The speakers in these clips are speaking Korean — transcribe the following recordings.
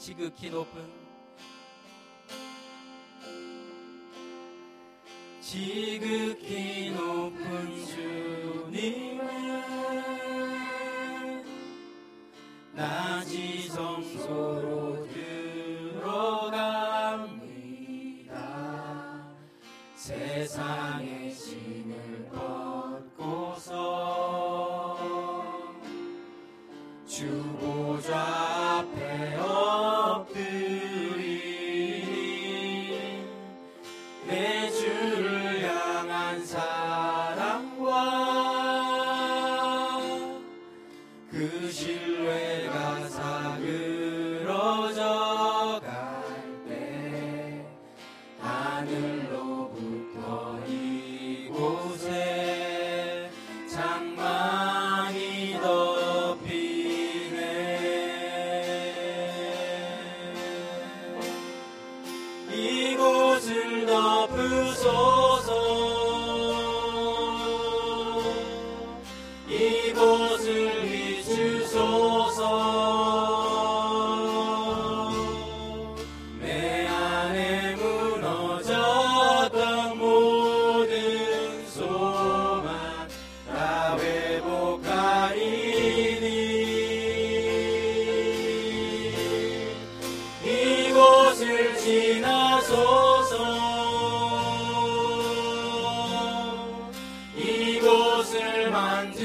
지극히 높은 지극히 높은 Father.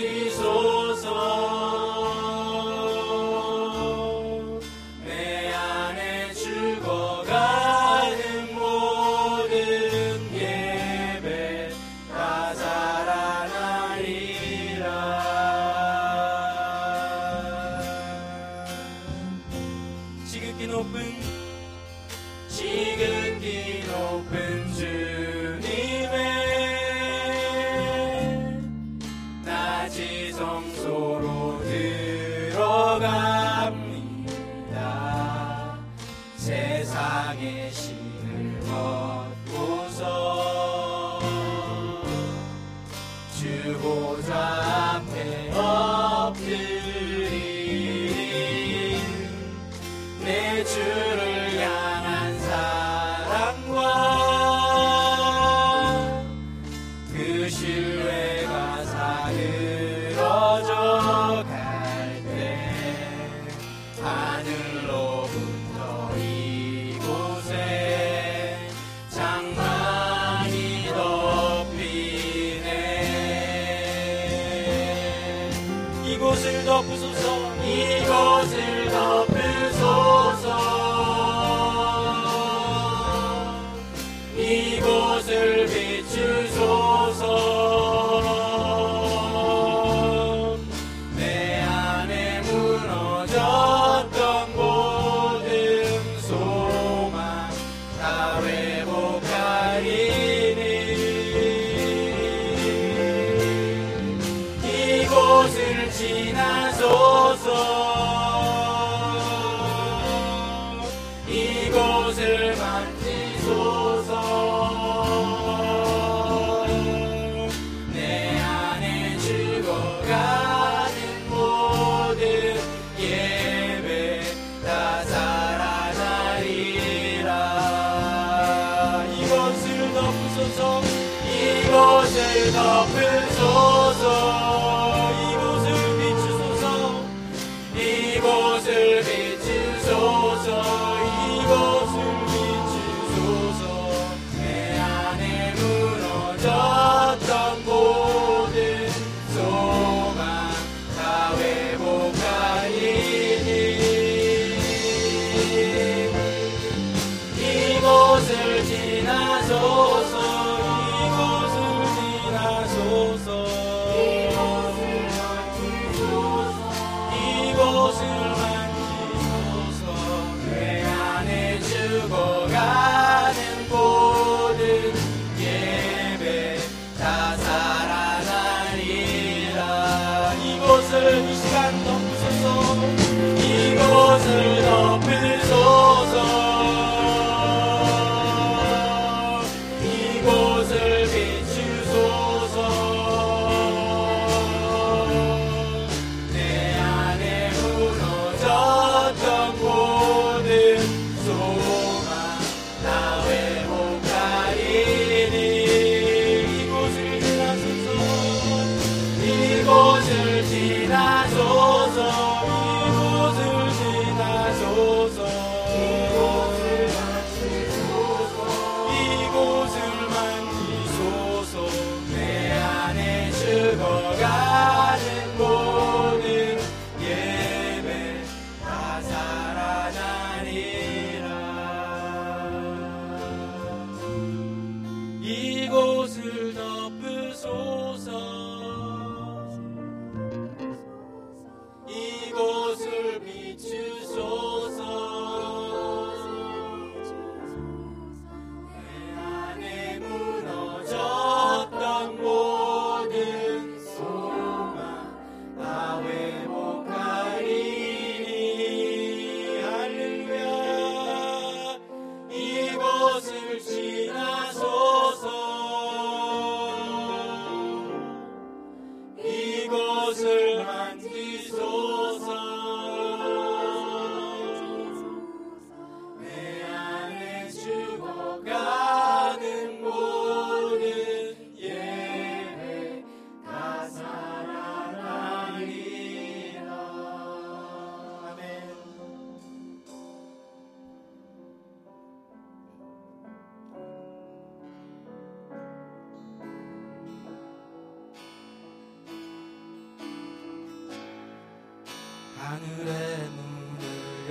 Jesus. should. 지나소서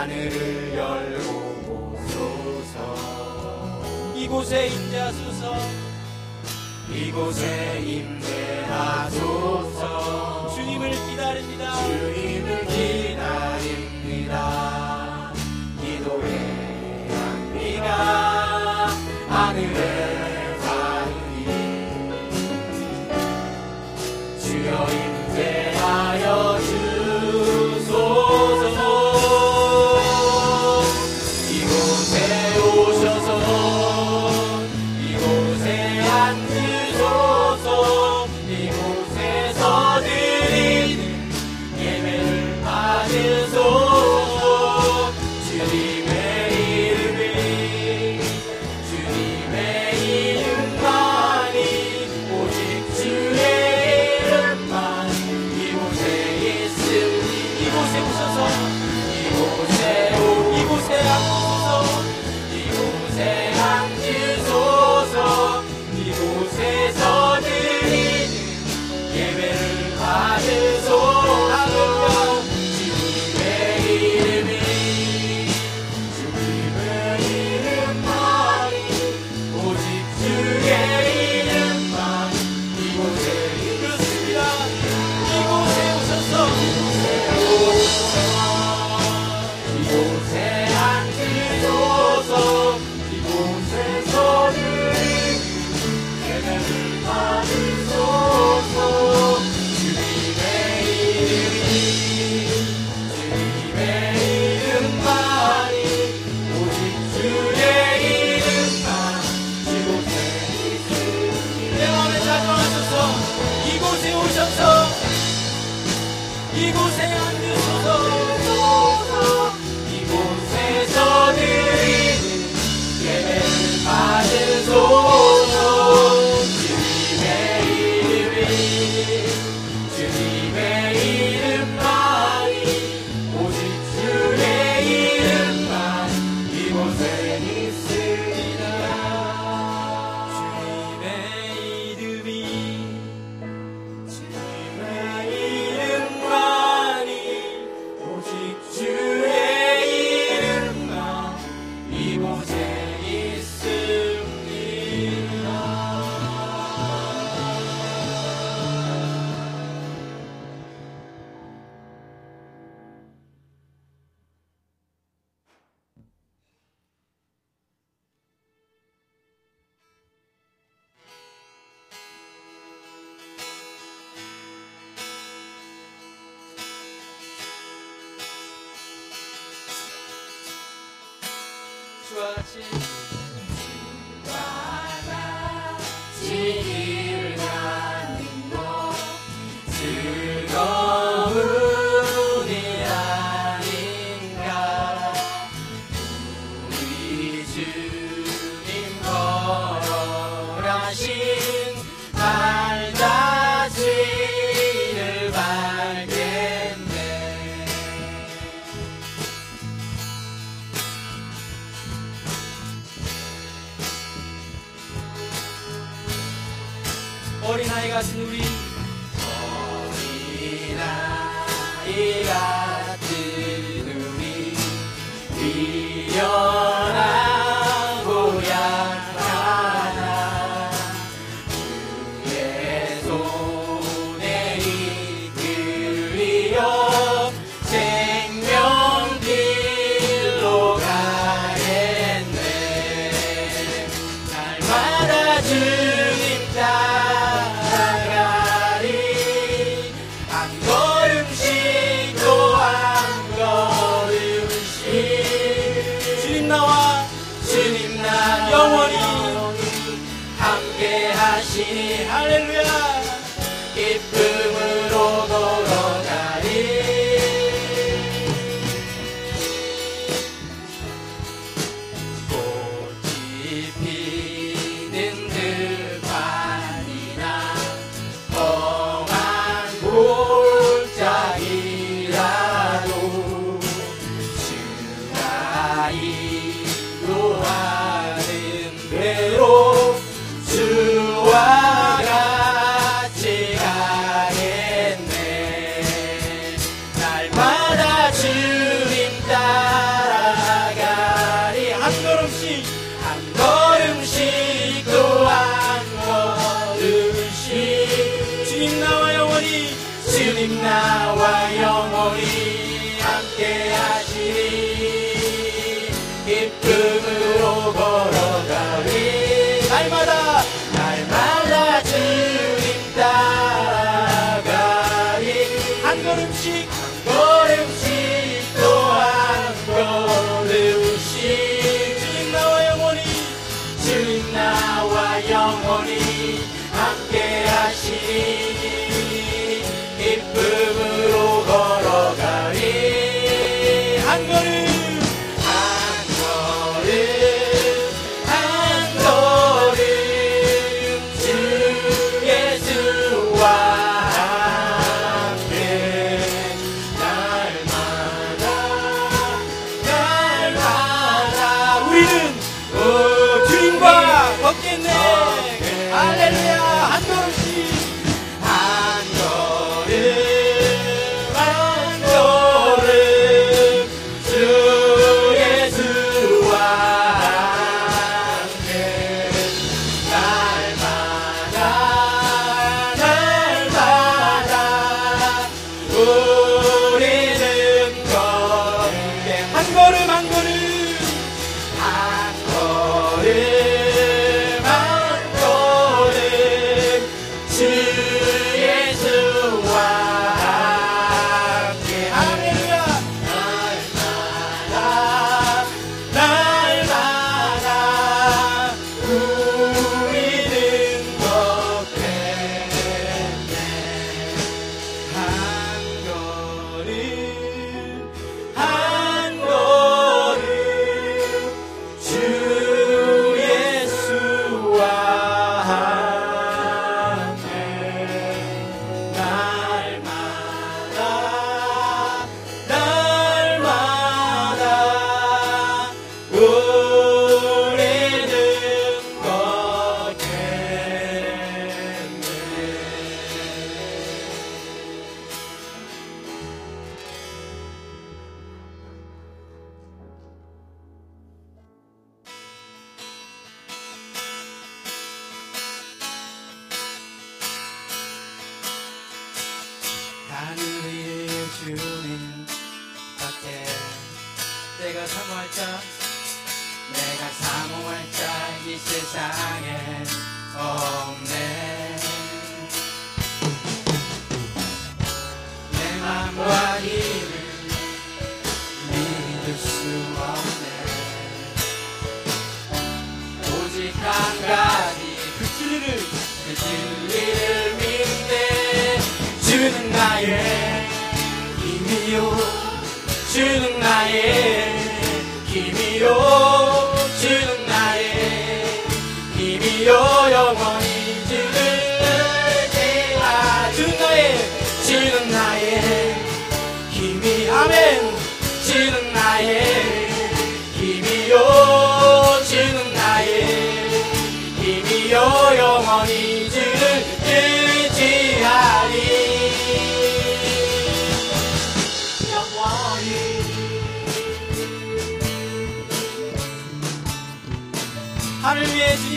하늘을 열고 보소서. 이곳에 임재하소서. 이곳에 임재하소서. 주님을 기다립니다. 주님을 기다립니다. 기도의 향기가 하늘에 te 자 내가 사모할 자 이 세상에 없네. 내 맘과 힘을 믿을 수 없네. 오직 한 가지 그 진리를 그 진리를 믿네. 주는 나의 힘이요. 주는 나의 Señor.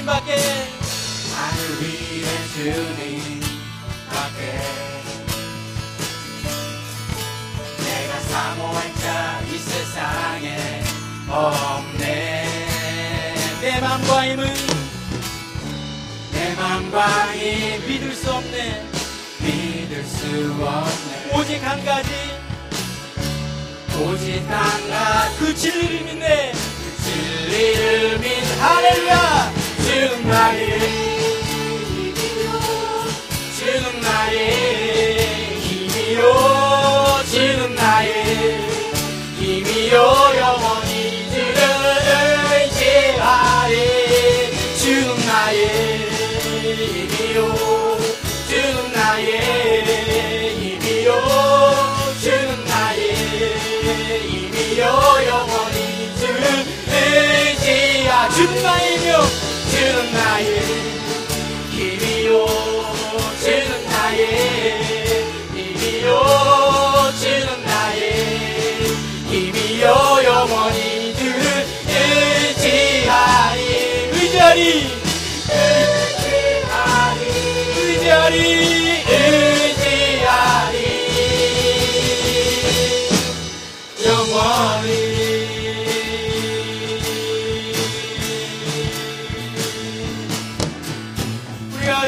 마지막에. 하늘 위에 주님 밖에 내가 사모할 자 이 세상에 없네. 내 맘과 힘은 내 맘과 힘 믿을 수 없네. 믿을 수 없네. 오직 한 가지. 오직 한 가지. 그 진리를 믿네. 그 진리를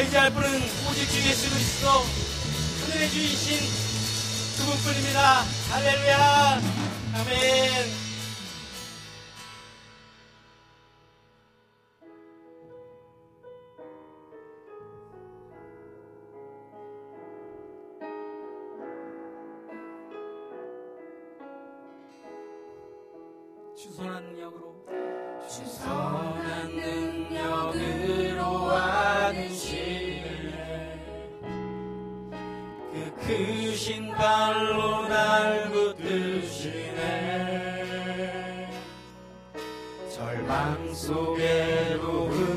의지할 분은 오직 주 예수 그리스도 하늘의 주이신 그분뿐입니다. 할렐루야. 땅 속에 누구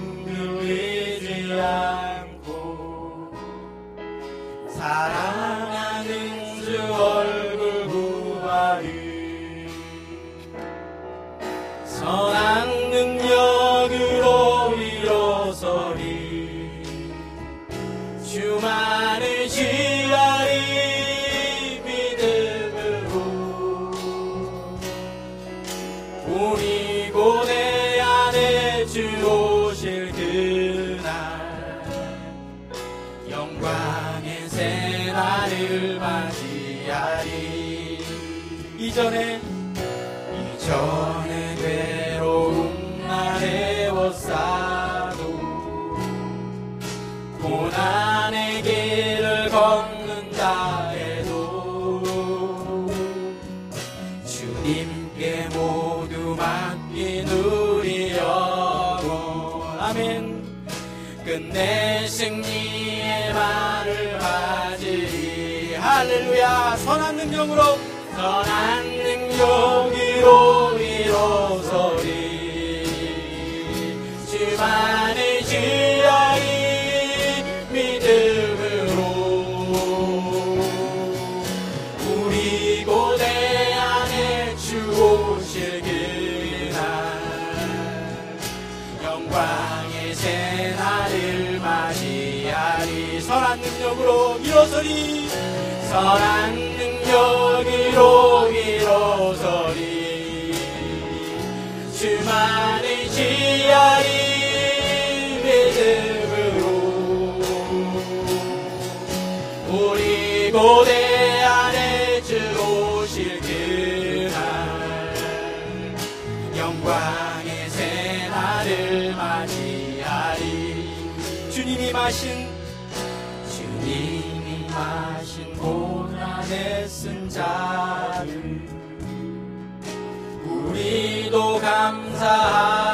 주리 선한 능력이로 이루소리. 주만의 지하리 믿음으로 우리 고대 안에 주 오실 그날 영광의 새날을 맞이하리. 주님이 마신 time.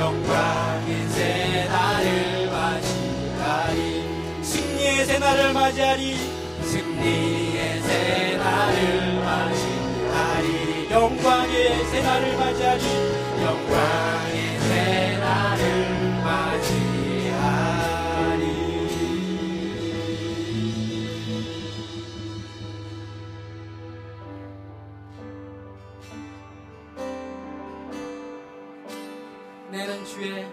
영 광의 세나를 맞이하리 승리의 새 나를 맞이하리. 승리의 새날을 맞이하리 영광의 새 나를 맞이하리. 영광의 约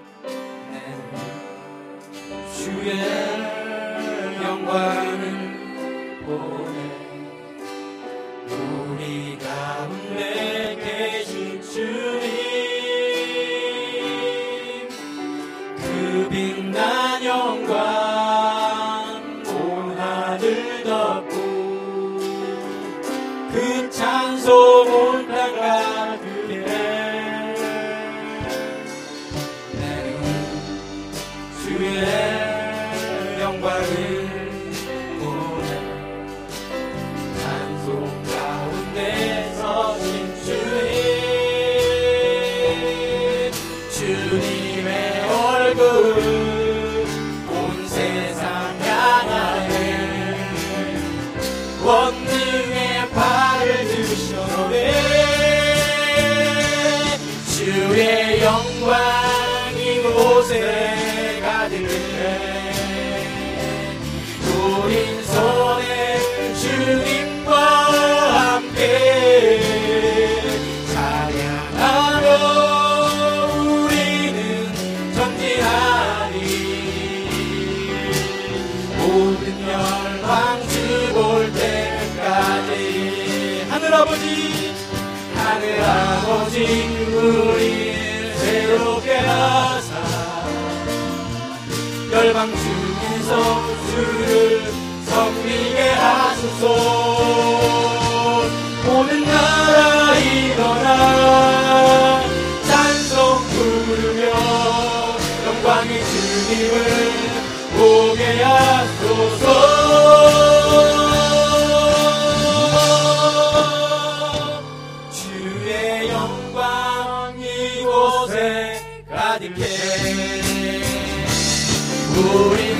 Vou